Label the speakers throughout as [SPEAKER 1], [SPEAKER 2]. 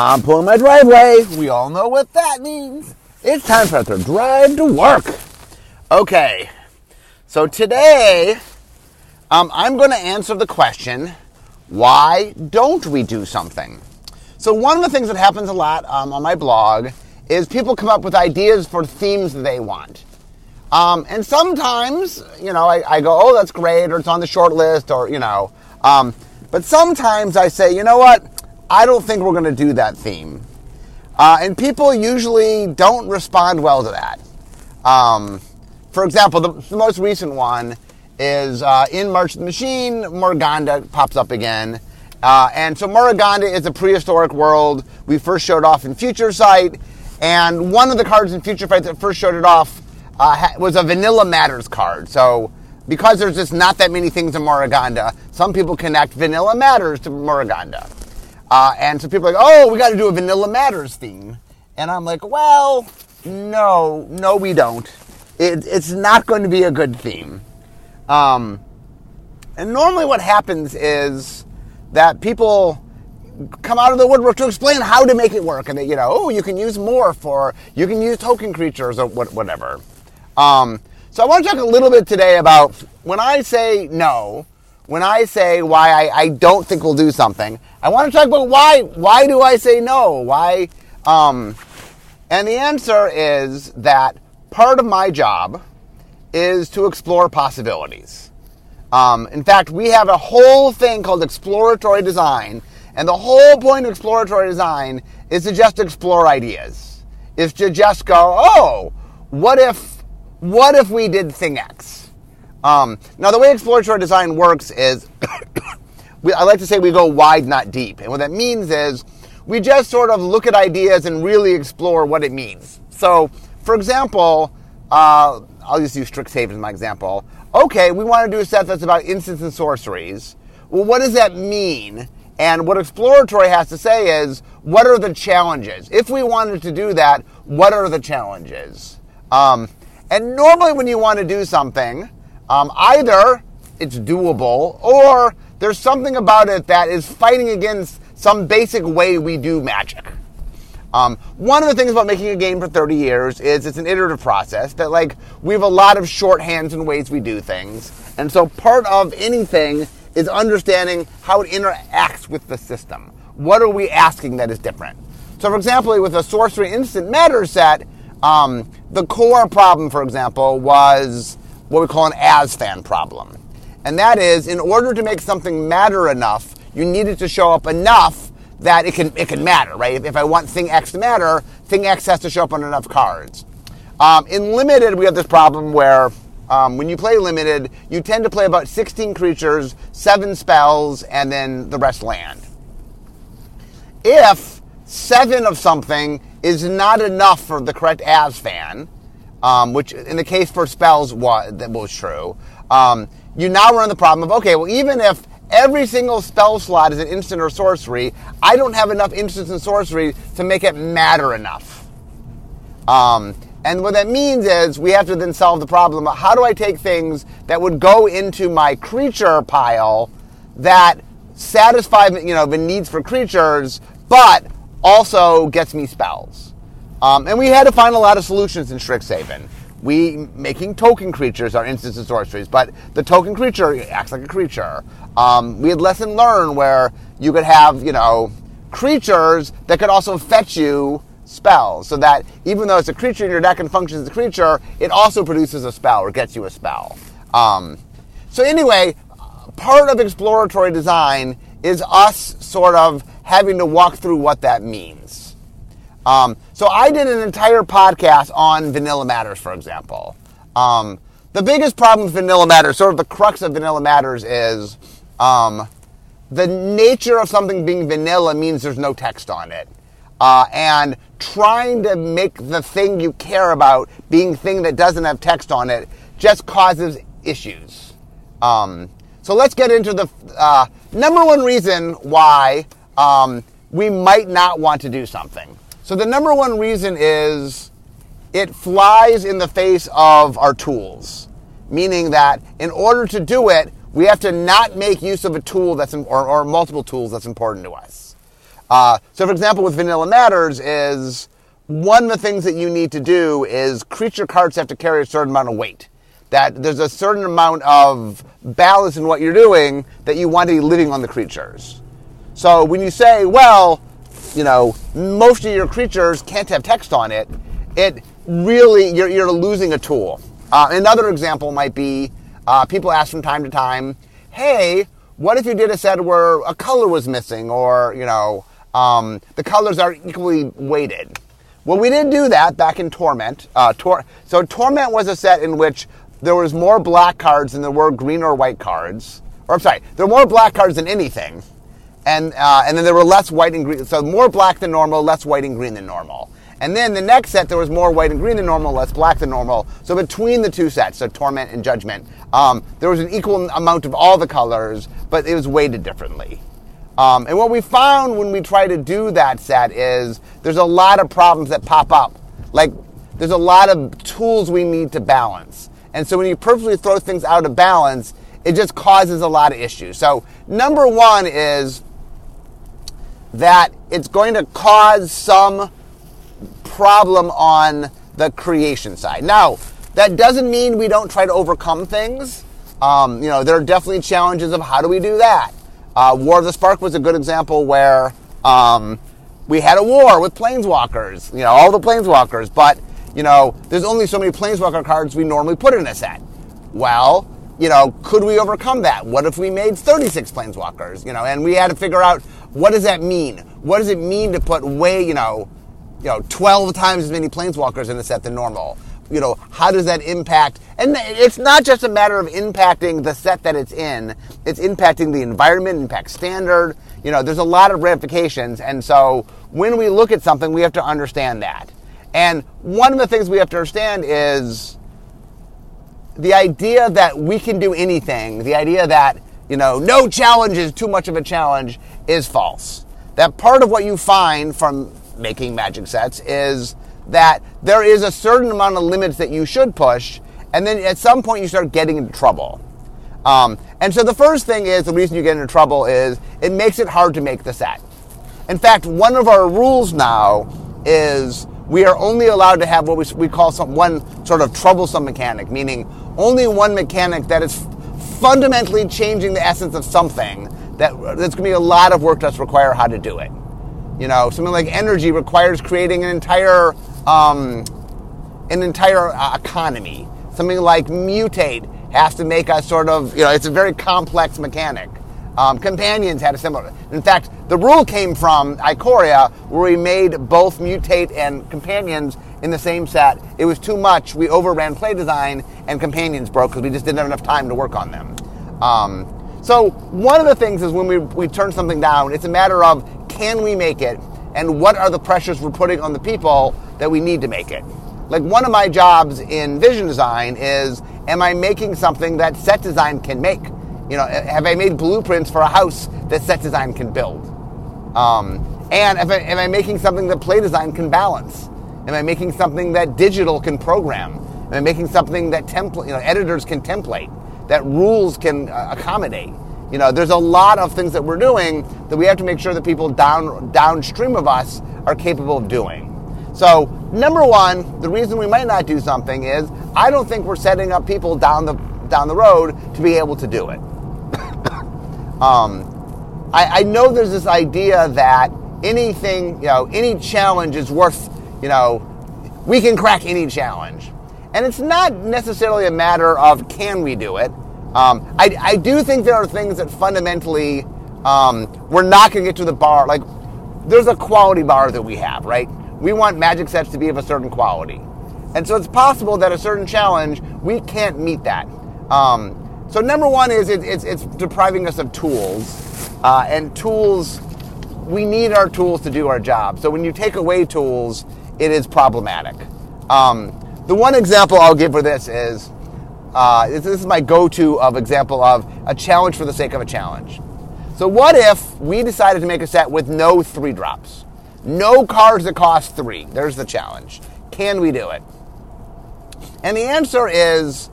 [SPEAKER 1] I'm pulling my driveway. We all know what that means. It's time for to drive to work. Okay, so today um, I'm going to answer the question why don't we do something? So, one of the things that happens a lot um, on my blog is people come up with ideas for themes that they want. Um, and sometimes, you know, I, I, go, oh, that's great, or it's on the short list, or, you know. Um, but sometimes I say, you know what? I don't think we're going to do that theme. Uh, and people usually don't respond well to that. Um, for example, the, the, most recent one is uh, in March the Machine, Muraganda pops up again. Uh, and so Muraganda is a prehistoric world we first showed off in Future Sight. And one of the cards in Future Sight that first showed it off uh, was a Vanilla Matters card. So because there's just not that many things in Muraganda, some people connect Vanilla Matters to Muraganda. Uh, and so people are like, oh, we got to do a Vanilla Matters theme. And I'm like, well, no, no, we don't. It, it's not going to be a good theme. Um, and normally what happens is that people come out of the woodwork to explain how to make it work. And they, you know, oh, you can use more for, you can use token creatures or whatever. Um, so I want to talk a little bit today about when I say no, when I say why I, I don't think we'll do something, I want to talk about why why do I say no? Why um, and the answer is that part of my job is to explore possibilities. Um, in fact, we have a whole thing called exploratory design, and the whole point of exploratory design is to just explore ideas. Is to just go, oh, what if, what if we did thing X? Um, now, the way exploratory design works is, we, I like to say we go wide, not deep. And what that means is we just sort of look at ideas and really explore what it means. So, for example, uh, I'll just use Strixhaven as my example. Okay, we want to do a set that's about instants and sorceries. Well, what does that mean? And what exploratory has to say is, what are the challenges? If we wanted to do that, what are the challenges? Um, and normally, when you want to do something, um, either it's doable or there's something about it that is fighting against some basic way we do magic. Um, one of the things about making a game for 30 years is it's an iterative process that like we have a lot of shorthands and ways we do things. And so part of anything is understanding how it interacts with the system. What are we asking that is different? So for example, with a sorcery instant matter set, um, the core problem, for example, was what we call an ASFAN problem. And that is, in order to make something matter enough, you need it to show up enough that it can, it can matter, right? If I want thing X to matter, thing X has to show up on enough cards. Um, in limited, we have this problem where um, when you play limited, you tend to play about 16 creatures, seven spells, and then the rest land. If seven of something is not enough for the correct ASFAN, um, which in the case for spells was, that was true. Um, you now run the problem of okay, well, even if every single spell slot is an instant or sorcery, I don't have enough instants and sorcery to make it matter enough. Um, and what that means is we have to then solve the problem of how do I take things that would go into my creature pile that satisfy you know the needs for creatures, but also gets me spells. Um, and we had to find a lot of solutions in Strixhaven. We making token creatures are instants of sorceries, but the token creature acts like a creature. Um, we had lesson learn where you could have you know creatures that could also fetch you spells, so that even though it's a creature in your deck and functions as a creature, it also produces a spell or gets you a spell. Um, so anyway, part of exploratory design is us sort of having to walk through what that means. Um, so I did an entire podcast on Vanilla Matters, for example. Um, the biggest problem with Vanilla Matters, sort of the crux of Vanilla Matters, is um, the nature of something being vanilla means there's no text on it. Uh, and trying to make the thing you care about being thing that doesn't have text on it just causes issues. Um, so let's get into the uh, number one reason why um, we might not want to do something. So the number one reason is it flies in the face of our tools, meaning that in order to do it, we have to not make use of a tool that's or, or multiple tools that's important to us. Uh, so, for example, with Vanilla Matters, is one of the things that you need to do is creature cards have to carry a certain amount of weight. That there's a certain amount of balance in what you're doing that you want to be living on the creatures. So when you say, well, you know, most of your creatures can't have text on it, it really, you're, you're losing a tool. Uh, another example might be uh, people ask from time to time, hey, what if you did a set where a color was missing or, you know, um, the colors are equally weighted? Well, we didn't do that back in Torment. Uh, Tor- so Torment was a set in which there was more black cards than there were green or white cards. Or I'm sorry, there were more black cards than anything and uh, and then there were less white and green. So more black than normal, less white and green than normal. And then the next set, there was more white and green than normal, less black than normal. So between the two sets, so Torment and Judgment, um, there was an equal amount of all the colors, but it was weighted differently. Um, and what we found when we try to do that set is there's a lot of problems that pop up. Like there's a lot of tools we need to balance. And so when you purposely throw things out of balance, it just causes a lot of issues. So number one is that it's going to cause some problem on the creation side. Now, that doesn't mean we don't try to overcome things. Um, you know, there are definitely challenges of how do we do that. Uh, war of the Spark was a good example where um, we had a war with planeswalkers, you know, all the planeswalkers, but, you know, there's only so many planeswalker cards we normally put in a set. Well, you know, could we overcome that? What if we made 36 planeswalkers? You know, and we had to figure out what does that mean? What does it mean to put way, you know, you know, 12 times as many planeswalkers in the set than normal? You know, how does that impact? And it's not just a matter of impacting the set that it's in. It's impacting the environment, impact standard. You know, there's a lot of ramifications. And so when we look at something, we have to understand that. And one of the things we have to understand is the idea that we can do anything, the idea that you know, no challenge is too much of a challenge is false. That part of what you find from making magic sets is that there is a certain amount of limits that you should push, and then at some point you start getting into trouble. Um, and so the first thing is the reason you get into trouble is it makes it hard to make the set. In fact, one of our rules now is we are only allowed to have what we, we call some, one sort of troublesome mechanic, meaning only one mechanic that is fundamentally changing the essence of something that that's going to be a lot of work that's require how to do it. You know, something like energy requires creating an entire um, an entire uh, economy. Something like mutate has to make a sort of you know it's a very complex mechanic. Um, companions had a similar. In fact, the rule came from Ikoria, where we made both mutate and companions in the same set. It was too much. We overran play design, and companions broke because we just didn't have enough time to work on them. Um, so one of the things is when we, we turn something down, it's a matter of can we make it, and what are the pressures we're putting on the people that we need to make it. Like one of my jobs in vision design is, am I making something that set design can make? You know, have I made blueprints for a house that set design can build? Um, and if I, am I making something that play design can balance? Am I making something that digital can program? Am I making something that template, you know, editors can template, that rules can uh, accommodate? You know, there's a lot of things that we're doing that we have to make sure that people down downstream of us are capable of doing. So, number one, the reason we might not do something is I don't think we're setting up people down the down the road to be able to do it. um, I, I know there's this idea that anything, you know, any challenge is worth you know, we can crack any challenge. And it's not necessarily a matter of can we do it. Um, I, I, do think there are things that fundamentally um, we're not going to get to the bar. Like, there's a quality bar that we have, right? We want magic sets to be of a certain quality. And so it's possible that a certain challenge, we can't meet that. Um, so, number one is it, it's, it's depriving us of tools. Uh, and tools, we need our tools to do our job. So, when you take away tools, it is problematic. Um, the one example I'll give for this is uh, this, is my go-to of example of a challenge for the sake of a challenge. So what if we decided to make a set with no three drops, no cards that cost three? There's the challenge. Can we do it? And the answer is,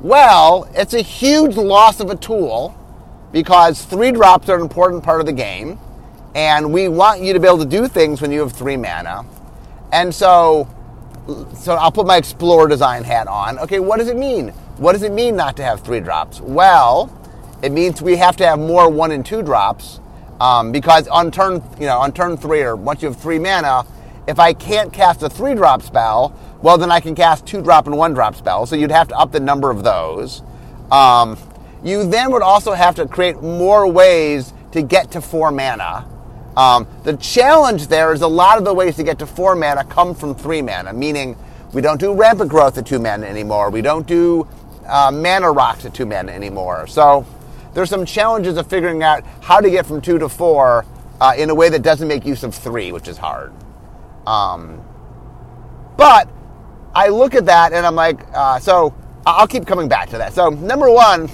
[SPEAKER 1] well, it's a huge loss of a tool because three drops are an important part of the game and we want you to be able to do things when you have three mana. And so, so I'll put my Explorer design hat on. Okay, what does it mean? What does it mean not to have three drops? Well, it means we have to have more one and two drops um, because on turn, you know, on turn three or once you have three mana, if I can't cast a three drop spell, well, then I can cast two drop and one drop spell. So you'd have to up the number of those. Um, you then would also have to create more ways to get to four mana. Um, the challenge there is a lot of the ways to get to four mana come from three mana, meaning we don't do rampant growth at two mana anymore. We don't do uh, mana rocks at two mana anymore. So there's some challenges of figuring out how to get from two to four uh, in a way that doesn't make use of three, which is hard. Um, but I look at that and I'm like, uh, so I'll keep coming back to that. So number one,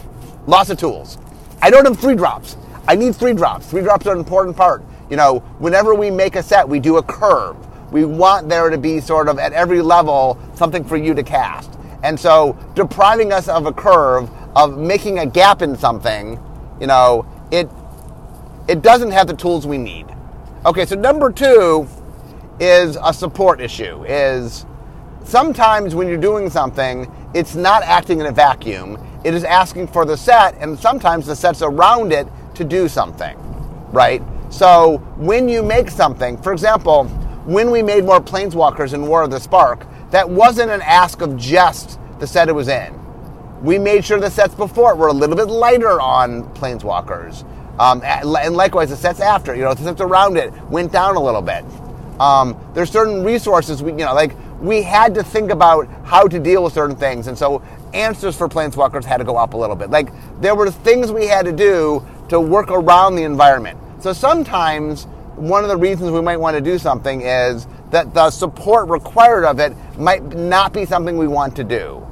[SPEAKER 1] lots of tools. I don't have three drops. I need three drops. Three drops are an important part. You know, whenever we make a set, we do a curve. We want there to be sort of at every level something for you to cast. And so depriving us of a curve, of making a gap in something, you know, it it doesn't have the tools we need. Okay, so number two is a support issue. Is sometimes when you're doing something, it's not acting in a vacuum. It is asking for the set, and sometimes the sets around it to do something, right? So when you make something, for example, when we made more planeswalkers in War of the Spark, that wasn't an ask of just the set it was in. We made sure the sets before it were a little bit lighter on planeswalkers. Um, and likewise, the sets after, you know, the sets around it went down a little bit. Um, there's certain resources we, you know, like we had to think about how to deal with certain things, and so answers for planeswalkers had to go up a little bit. Like there were things we had to do to work around the environment. So sometimes one of the reasons we might want to do something is that the support required of it might not be something we want to do.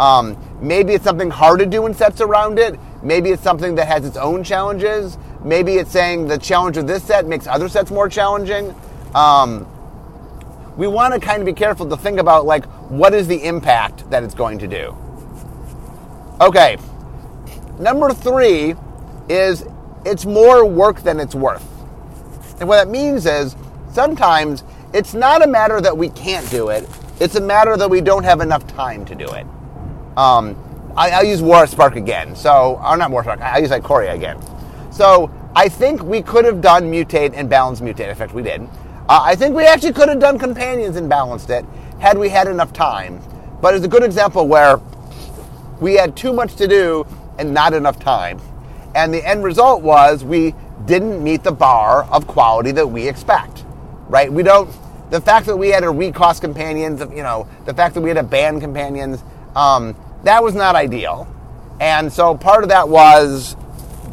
[SPEAKER 1] Um, maybe it's something hard to do in sets around it. Maybe it's something that has its own challenges. Maybe it's saying the challenge of this set makes other sets more challenging. Um, we want to kind of be careful to think about like what is the impact that it's going to do. Okay, number three is it's more work than it's worth. And what that means is sometimes it's not a matter that we can't do it, it's a matter that we don't have enough time to do it. Um, I, will use War Spark again. So, or not War Spark, I'll use Ikoria again. So, I think we could have done mutate and balance mutate. In fact, we did. Uh, I think we actually could have done companions and balanced it had we had enough time. But it's a good example where we had too much to do and not enough time. And the end result was we didn't meet the bar of quality that we expect. Right? We don't. The fact that we had to recost companions, you know, the fact that we had to ban companions, um, that was not ideal. And so part of that was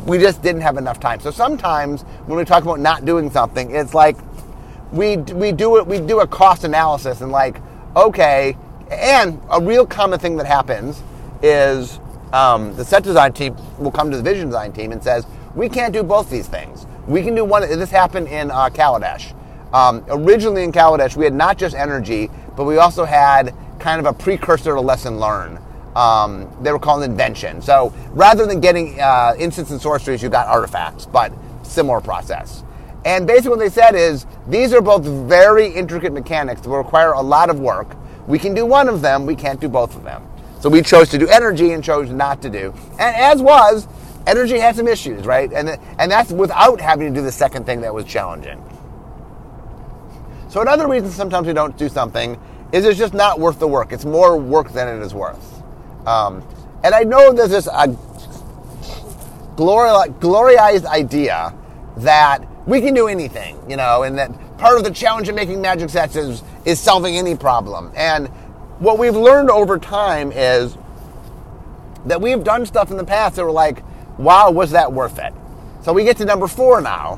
[SPEAKER 1] we just didn't have enough time. So sometimes when we talk about not doing something, it's like we we do it we do a cost analysis and like okay and a real common thing that happens is um, the set design team will come to the vision design team and says we can't do both these things. We can do one this happened in uh, Kaladesh. Um, originally in Kaladesh we had not just energy but we also had kind of a precursor to lesson learn. Um, they were called invention. So rather than getting uh, instants and sorceries you got artifacts but similar process. And basically, what they said is these are both very intricate mechanics that will require a lot of work. We can do one of them, we can't do both of them. So we chose to do energy and chose not to do. And as was, energy had some issues, right? And, and that's without having to do the second thing that was challenging. So another reason sometimes we don't do something is it's just not worth the work. It's more work than it is worth. Um, and I know there's this uh, gloriized idea that we can do anything, you know, and that part of the challenge of making magic sets is, is solving any problem. And what we've learned over time is that we've done stuff in the past that were like, wow, was that worth it? So we get to number four now,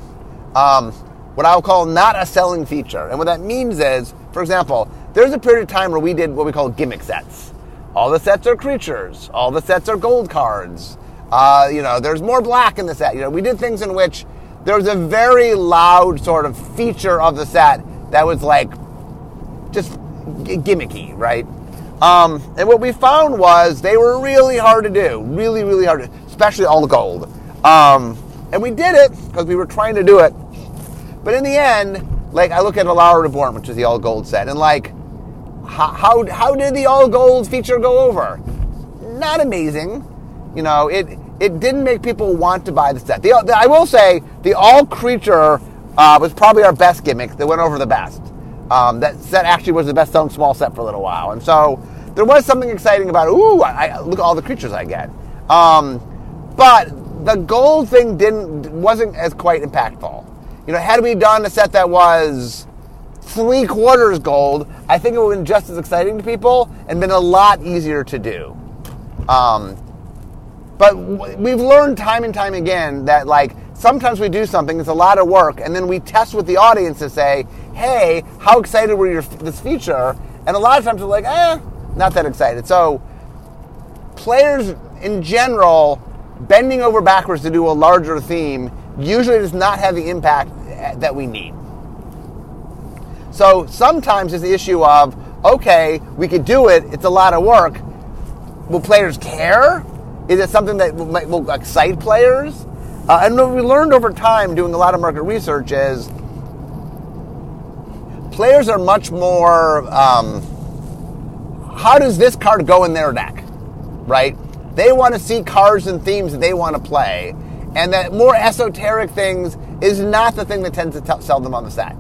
[SPEAKER 1] um, what I'll call not a selling feature. And what that means is, for example, there's a period of time where we did what we call gimmick sets. All the sets are creatures. All the sets are gold cards. Uh, you know, there's more black in the set. You know, we did things in which there was a very loud sort of feature of the set that was like just gimmicky, right? Um, and what we found was they were really hard to do, really, really hard, to, especially all the gold. Um, and we did it because we were trying to do it But in the end, like I look at Alara Reborn, which is the all gold set, and like how, how how did the all gold feature go over? Not amazing. You know, it it didn't make people want to buy the set. The, the I will say the all creature uh, was probably our best gimmick that went over the best. Um, that set actually was the best selling small set for a little while, and so there was something exciting about. Ooh, I, I, look at all the creatures I get. Um, but the gold thing didn't wasn't as quite impactful. You know, had we done a set that was three quarters gold, I think it would have been just as exciting to people and been a lot easier to do. Um, but we've learned time and time again that like sometimes we do something, it's a lot of work, and then we test with the audience to say, hey, how excited were you this feature? And a lot of times we're like, eh, not that excited. So players in general, bending over backwards to do a larger theme usually does not have the impact that we need. So sometimes it's the issue of, okay, we could do it, it's a lot of work. Will players care? Is it something that will, will excite players? Uh, and what we learned over time doing a lot of market research is players are much more um, how does this card go in their deck, right? They want to see cards and themes that they want to play, and that more esoteric things is not the thing that tends to t- sell them on the set.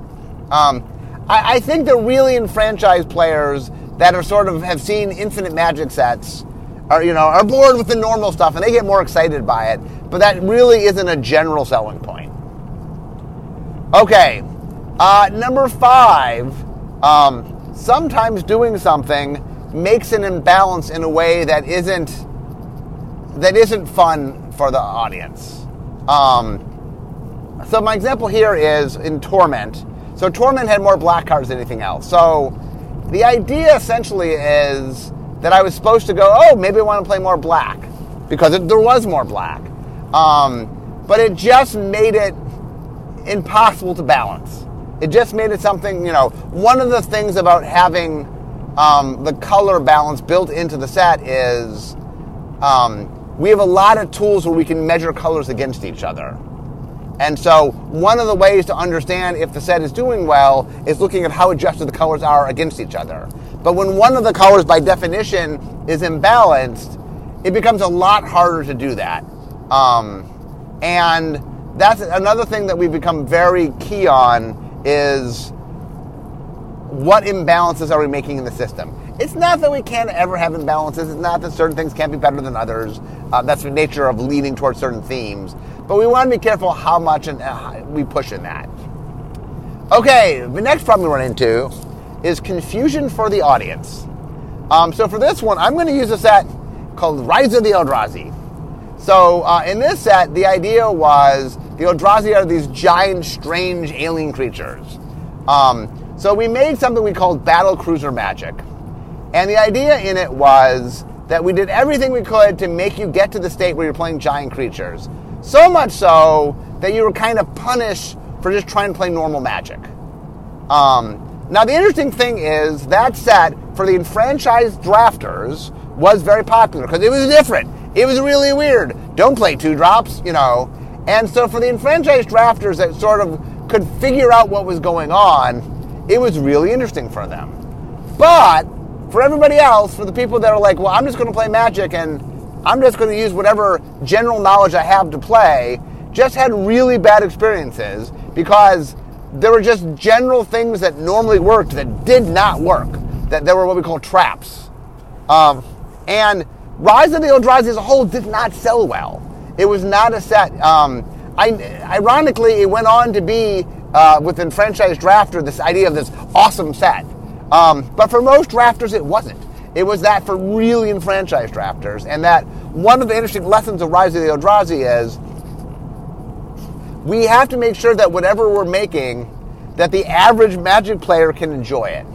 [SPEAKER 1] Um, I, I think the really enfranchised players that are sort of have seen infinite magic sets are you know are bored with the normal stuff and they get more excited by it but that really isn't a general selling point okay uh, number five um, sometimes doing something makes an imbalance in a way that isn't that isn't fun for the audience um, so my example here is in torment so torment had more black cards than anything else so the idea essentially is that I was supposed to go, oh, maybe I want to play more black because it, there was more black. Um, but it just made it impossible to balance. It just made it something, you know, one of the things about having um, the color balance built into the set is um, we have a lot of tools where we can measure colors against each other. And so, one of the ways to understand if the set is doing well is looking at how adjusted the colors are against each other. But when one of the colors, by definition, is imbalanced, it becomes a lot harder to do that. Um, and that's another thing that we've become very key on is what imbalances are we making in the system? It's not that we can't ever have imbalances. It's not that certain things can't be better than others. Uh, that's the nature of leaning towards certain themes. But we want to be careful how much and uh, we push in that. Okay, the next problem we run into is confusion for the audience. Um, so for this one, I'm going to use a set called Rise of the Eldrazi. So uh, in this set, the idea was the Eldrazi are these giant, strange alien creatures. Um, so we made something we called Battle Cruiser Magic. And the idea in it was that we did everything we could to make you get to the state where you're playing giant creatures. So much so that you were kind of punished for just trying to play normal magic. Um, now, the interesting thing is that set for the enfranchised drafters was very popular because it was different. It was really weird. Don't play two drops, you know. And so, for the enfranchised drafters that sort of could figure out what was going on, it was really interesting for them. But for everybody else, for the people that are like, well, I'm just going to play Magic and I'm just going to use whatever general knowledge I have to play, just had really bad experiences because there were just general things that normally worked that did not work. That there were what we call traps. Um, and Rise of the Eldrazi as a whole did not sell well. It was not a set. Um, I, ironically, it went on to be uh, with Enfranchised Drafter this idea of this awesome set. Um, but for most drafters, it wasn't. It was that for really enfranchised drafters, and that one of the interesting lessons of Rise of the Eldrazi is we have to make sure that whatever we're making, that the average Magic player can enjoy it.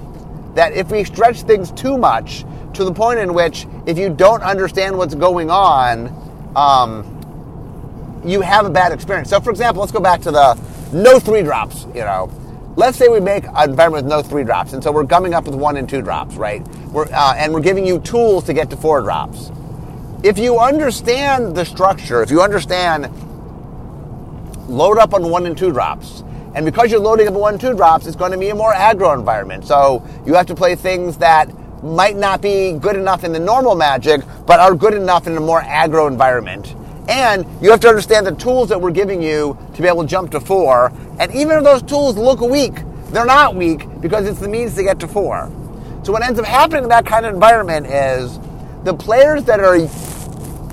[SPEAKER 1] That if we stretch things too much to the point in which if you don't understand what's going on, um, you have a bad experience. So, for example, let's go back to the no three drops. You know, let's say we make an environment with no three drops, and so we're gumming up with one and two drops, right? We're, uh, and we're giving you tools to get to four drops. If you understand the structure, if you understand load up on one and two drops, And because you're loading up one two drops, it's going to be a more aggro environment. So you have to play things that might not be good enough in the normal magic, but are good enough in a more aggro environment. And you have to understand the tools that we're giving you to be able to jump to four. And even if those tools look weak, they're not weak because it's the means to get to four. So what ends up happening in that kind of environment is the players that are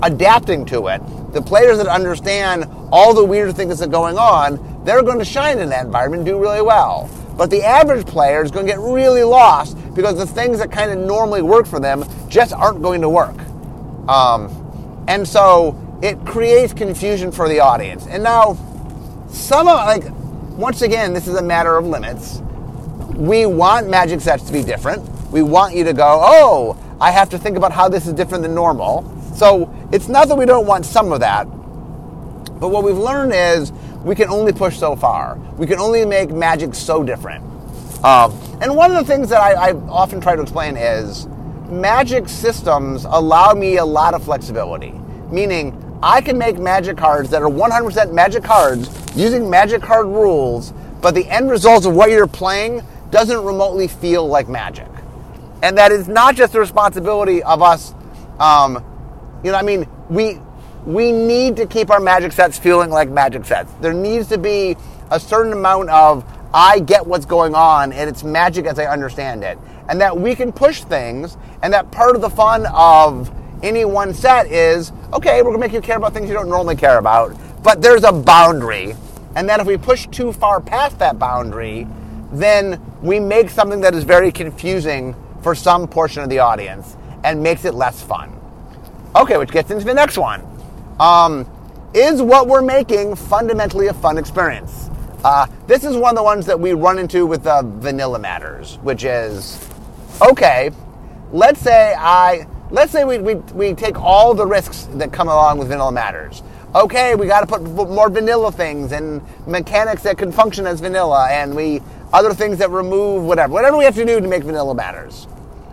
[SPEAKER 1] adapting to it, the players that understand all the weird things that are going on, they're going to shine in that environment and do really well. But the average player is going to get really lost because the things that kind of normally work for them just aren't going to work. Um, and so it creates confusion for the audience. And now, some of, like, once again, this is a matter of limits. We want magic sets to be different. We want you to go, oh, I have to think about how this is different than normal. So it's not that we don't want some of that, but what we've learned is we can only push so far. We can only make magic so different. Um, and one of the things that I, I often try to explain is magic systems allow me a lot of flexibility, meaning I can make magic cards that are 100% magic cards using magic card rules, but the end result of what you're playing doesn't remotely feel like magic. And that is not just the responsibility of us. Um, you know, I mean, we we need to keep our magic sets feeling like magic sets. There needs to be a certain amount of I get what's going on and it's magic as I understand it. And that we can push things and that part of the fun of any one set is okay, we're gonna make you care about things you don't normally care about, but there's a boundary. And then if we push too far past that boundary, then we make something that is very confusing for some portion of the audience and makes it less fun. Okay, which gets into the next one. Um, is what we're making fundamentally a fun experience? Uh, this is one of the ones that we run into with the vanilla matters, which is okay. Let's say I let's say we, we, we take all the risks that come along with vanilla matters. Okay, we got to put more vanilla things and mechanics that can function as vanilla, and we other things that remove whatever, whatever we have to do to make vanilla matters.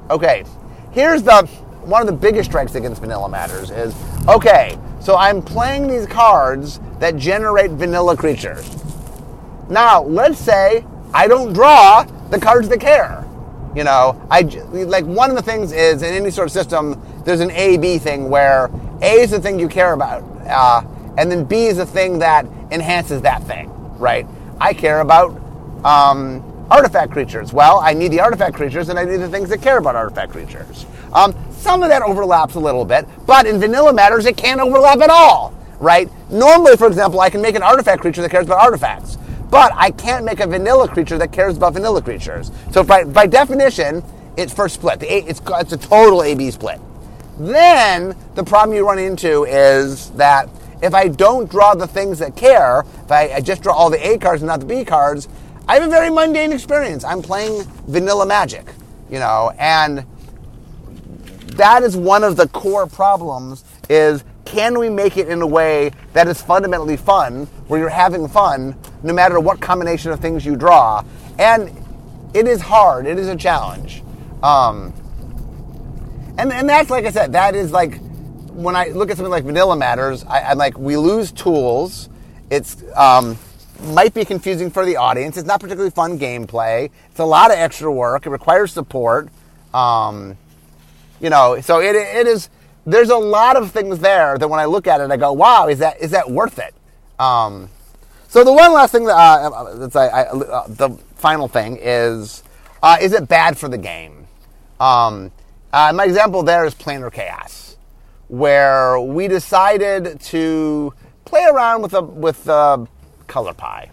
[SPEAKER 1] Okay, here's the one of the biggest strikes against vanilla matters is okay. So I'm playing these cards that generate vanilla creatures. Now, let's say I don't draw the cards that care. You know, I like one of the things is in any sort of system, there's an A B thing where A is the thing you care about, uh, and then B is the thing that enhances that thing, right? I care about um, artifact creatures. Well, I need the artifact creatures, and I need the things that care about artifact creatures. Um, some of that overlaps a little bit, but in vanilla matters, it can't overlap at all, right? Normally, for example, I can make an artifact creature that cares about artifacts. But I can't make a vanilla creature that cares about vanilla creatures. So by, by definition, it's first split. It's, it's a total A-B split. Then the problem you run into is that if I don't draw the things that care, if I, I just draw all the A cards and not the B cards, I have a very mundane experience. I'm playing vanilla magic, you know, and that is one of the core problems is can we make it in a way that is fundamentally fun, where you're having fun no matter what combination of things you draw? And it is hard, it is a challenge. Um, and, and that's, like I said, that is like, when I look at something like Vanilla Matters, I, am like, we lose tools. It's, um, might be confusing for the audience. It's not particularly fun gameplay. It's a lot of extra work. It requires support. Um, you know, so it, it is there's a lot of things there that when I look at it, I go, wow, is that is that worth it? Um, so the one last thing that uh, that's I, I, uh, the final thing is, uh, is it bad for the game? Um, uh, my example there is Planar Chaos, where we decided to play around with a with the color pie.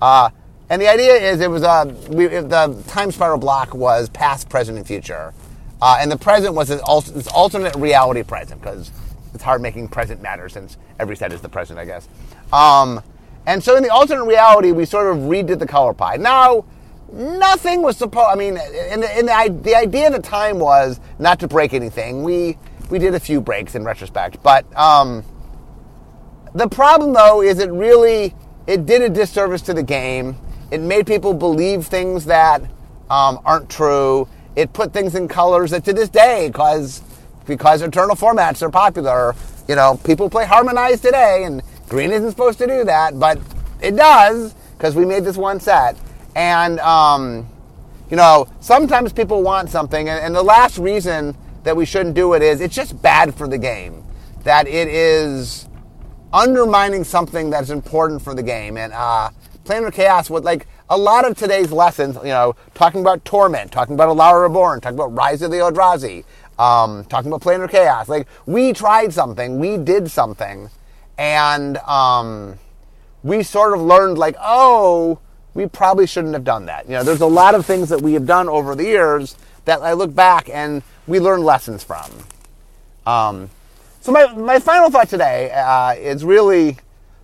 [SPEAKER 1] Uh, and the idea is it was a we, the time spiral block was past, present, and future. Uh, and the present was this, this alternate reality present because it's hard making present matter since every set is the present, I guess. Um, and so in the alternate reality, we sort of redid the color pie. Now, nothing was supposed. I mean, in the, in the, the idea at the time was not to break anything. We we did a few breaks in retrospect, but um, the problem though is it really it did a disservice to the game. It made people believe things that um, aren't true it put things in colors that to this day, because because eternal formats are popular, you know, people play harmonized today, and green isn't supposed to do that, but it does because we made this one set. And, um, you know, sometimes people want something, and, and the last reason that we shouldn't do it is it's just bad for the game. That it is undermining something that's important for the game. And uh, Planar Chaos would like a lot of today's lessons, you know, talking about Torment, talking about Alara Reborn, talking about Rise of the Eldrazi, um, talking about Planar Chaos. Like, we tried something, we did something, and um, we sort of learned, like, oh, we probably shouldn't have done that. You know, there's a lot of things that we have done over the years that I look back and we learn lessons from. Um, so my, my final thought today uh, is really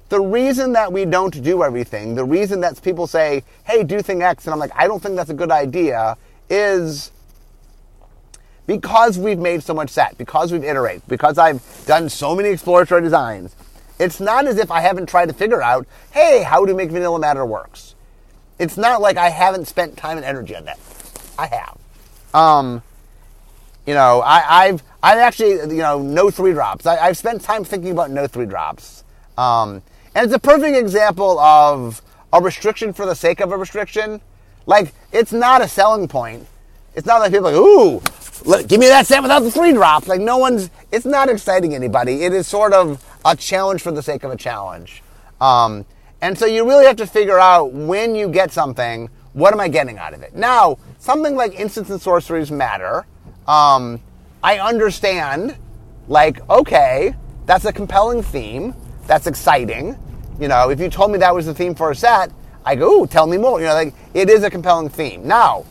[SPEAKER 1] the reason that we don't do everything, the reason that people say, hey, do thing X, and I'm like, I don't think that's a good idea, is because we've made so much set, because we've iterated, because I've done so many exploratory designs. It's not as if I haven't tried to figure out, hey, how do make vanilla matter works. It's not like I haven't spent time and energy on that. I have. Um, you know, I, have I've actually, you know, no three drops. I, have spent time thinking about no three drops. Um, and it's a perfect example of a restriction for the sake of a restriction. Like, it's not a selling point. It's not like people are like, ooh, look, give me that set without the three drops. Like, no one's, it's not exciting anybody. It is sort of a challenge for the sake of a challenge. Um, and so you really have to figure out when you get something, what am I getting out of it? Now, something like instants and sorceries matter. Um, I understand, like, okay, that's a compelling theme. That's exciting. You know, if you told me that was the theme for a set, I go, ooh, tell me more. You know, like, it is a compelling theme. Now,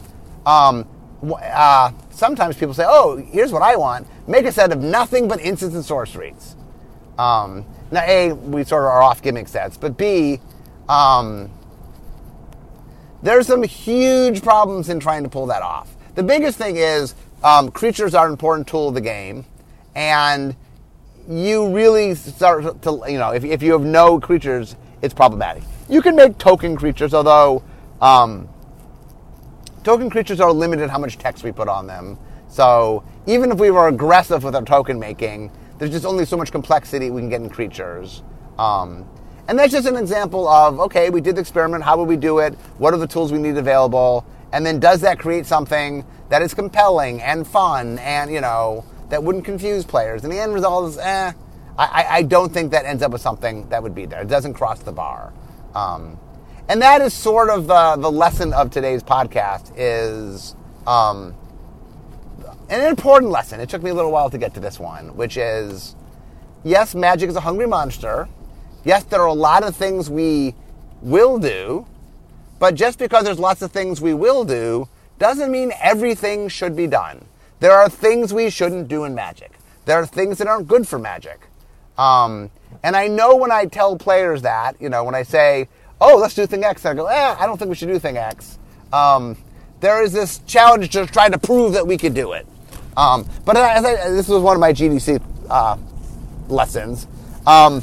[SPEAKER 1] um, uh, sometimes people say, oh, here's what I want. Make a set of nothing but instants and sorceries. Um, now, A, we sort of are off gimmick sets, but B, um, there's some huge problems in trying to pull that off. The biggest thing is um, creatures are an important tool of the game, and you really start to, you know, if, if you have no creatures, it's problematic. You can make token creatures, although um, token creatures are limited how much text we put on them. So even if we were aggressive with our token making, there's just only so much complexity we can get in creatures. Um, and that's just an example of okay, we did the experiment. How would we do it? What are the tools we need available? And then does that create something that is compelling and fun and you know that wouldn't confuse players? And the end result is, eh. I, I don't think that ends up with something that would be there. It doesn't cross the bar. Um, and that is sort of the, the lesson of today's podcast is um, an important lesson. It took me a little while to get to this one, which is yes, magic is a hungry monster. Yes, there are a lot of things we will do, but just because there's lots of things we will do doesn't mean everything should be done. There are things we shouldn't do in magic. There are things that aren't good for magic. Um, and I know when I tell players that, you know, when I say, oh, let's do thing X, I go, eh, I don't think we should do thing X. Um, there is this challenge to try to prove that we could do it. Um, but I, this was one of my GDC uh, lessons. Um,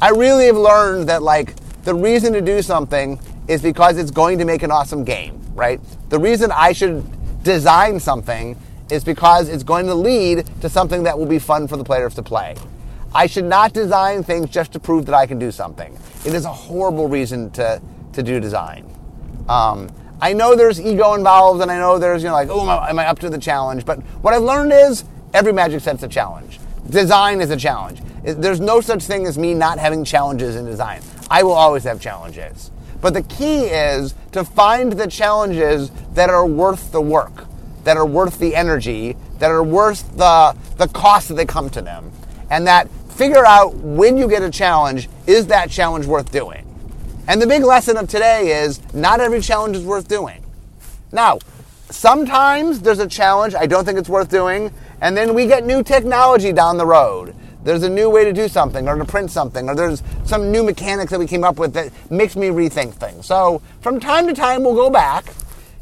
[SPEAKER 1] I really have learned that like the reason to do something is because it's going to make an awesome game, right? The reason I should design something is because it's going to lead to something that will be fun for the players to play. I should not design things just to prove that I can do something. It is a horrible reason to, to do design. Um, I know there's ego involved, and I know there's, you know, like, oh, am I up to the challenge? But what I've learned is every magic set's a challenge. Design is a challenge. There's no such thing as me not having challenges in design. I will always have challenges. But the key is to find the challenges that are worth the work, that are worth the energy, that are worth the, the cost that they come to them. And that figure out when you get a challenge, is that challenge worth doing? And the big lesson of today is not every challenge is worth doing. Now, sometimes there's a challenge I don't think it's worth doing, and then we get new technology down the road. There's a new way to do something or to print something, or there's some new mechanics that we came up with that makes me rethink things. So from time to time, we'll go back.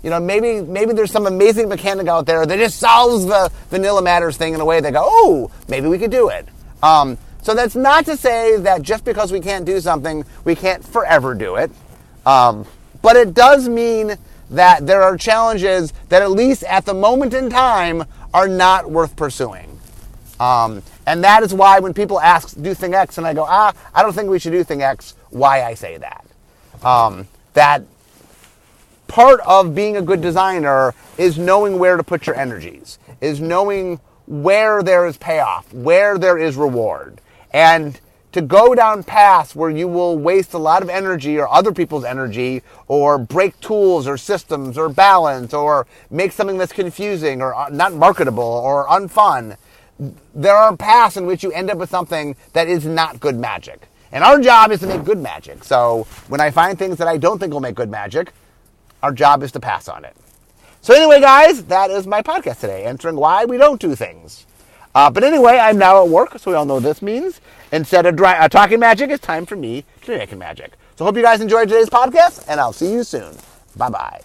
[SPEAKER 1] You know, maybe maybe there's some amazing mechanic out there that just solves the vanilla matters thing in a way that go, oh, maybe we could do it. Um, so that's not to say that just because we can't do something, we can't forever do it. Um, but it does mean that there are challenges that, at least at the moment in time, are not worth pursuing. Um, and that is why when people ask, do thing X, and I go, ah, I don't think we should do thing X, why I say that. Um, that part of being a good designer is knowing where to put your energies, is knowing where there is payoff, where there is reward. And to go down paths where you will waste a lot of energy or other people's energy or break tools or systems or balance or make something that's confusing or uh, not marketable or unfun. There are paths in which you end up with something that is not good magic. And our job is to make good magic. So when I find things that I don't think will make good magic, our job is to pass on it. So anyway, guys, that is my podcast today, answering why we don't do things. Uh, but anyway, I'm now at work, so we all know what this means. Instead of dry, uh, talking magic, it's time for me to be making magic. So hope you guys enjoyed today's podcast, and I'll see you soon. Bye bye.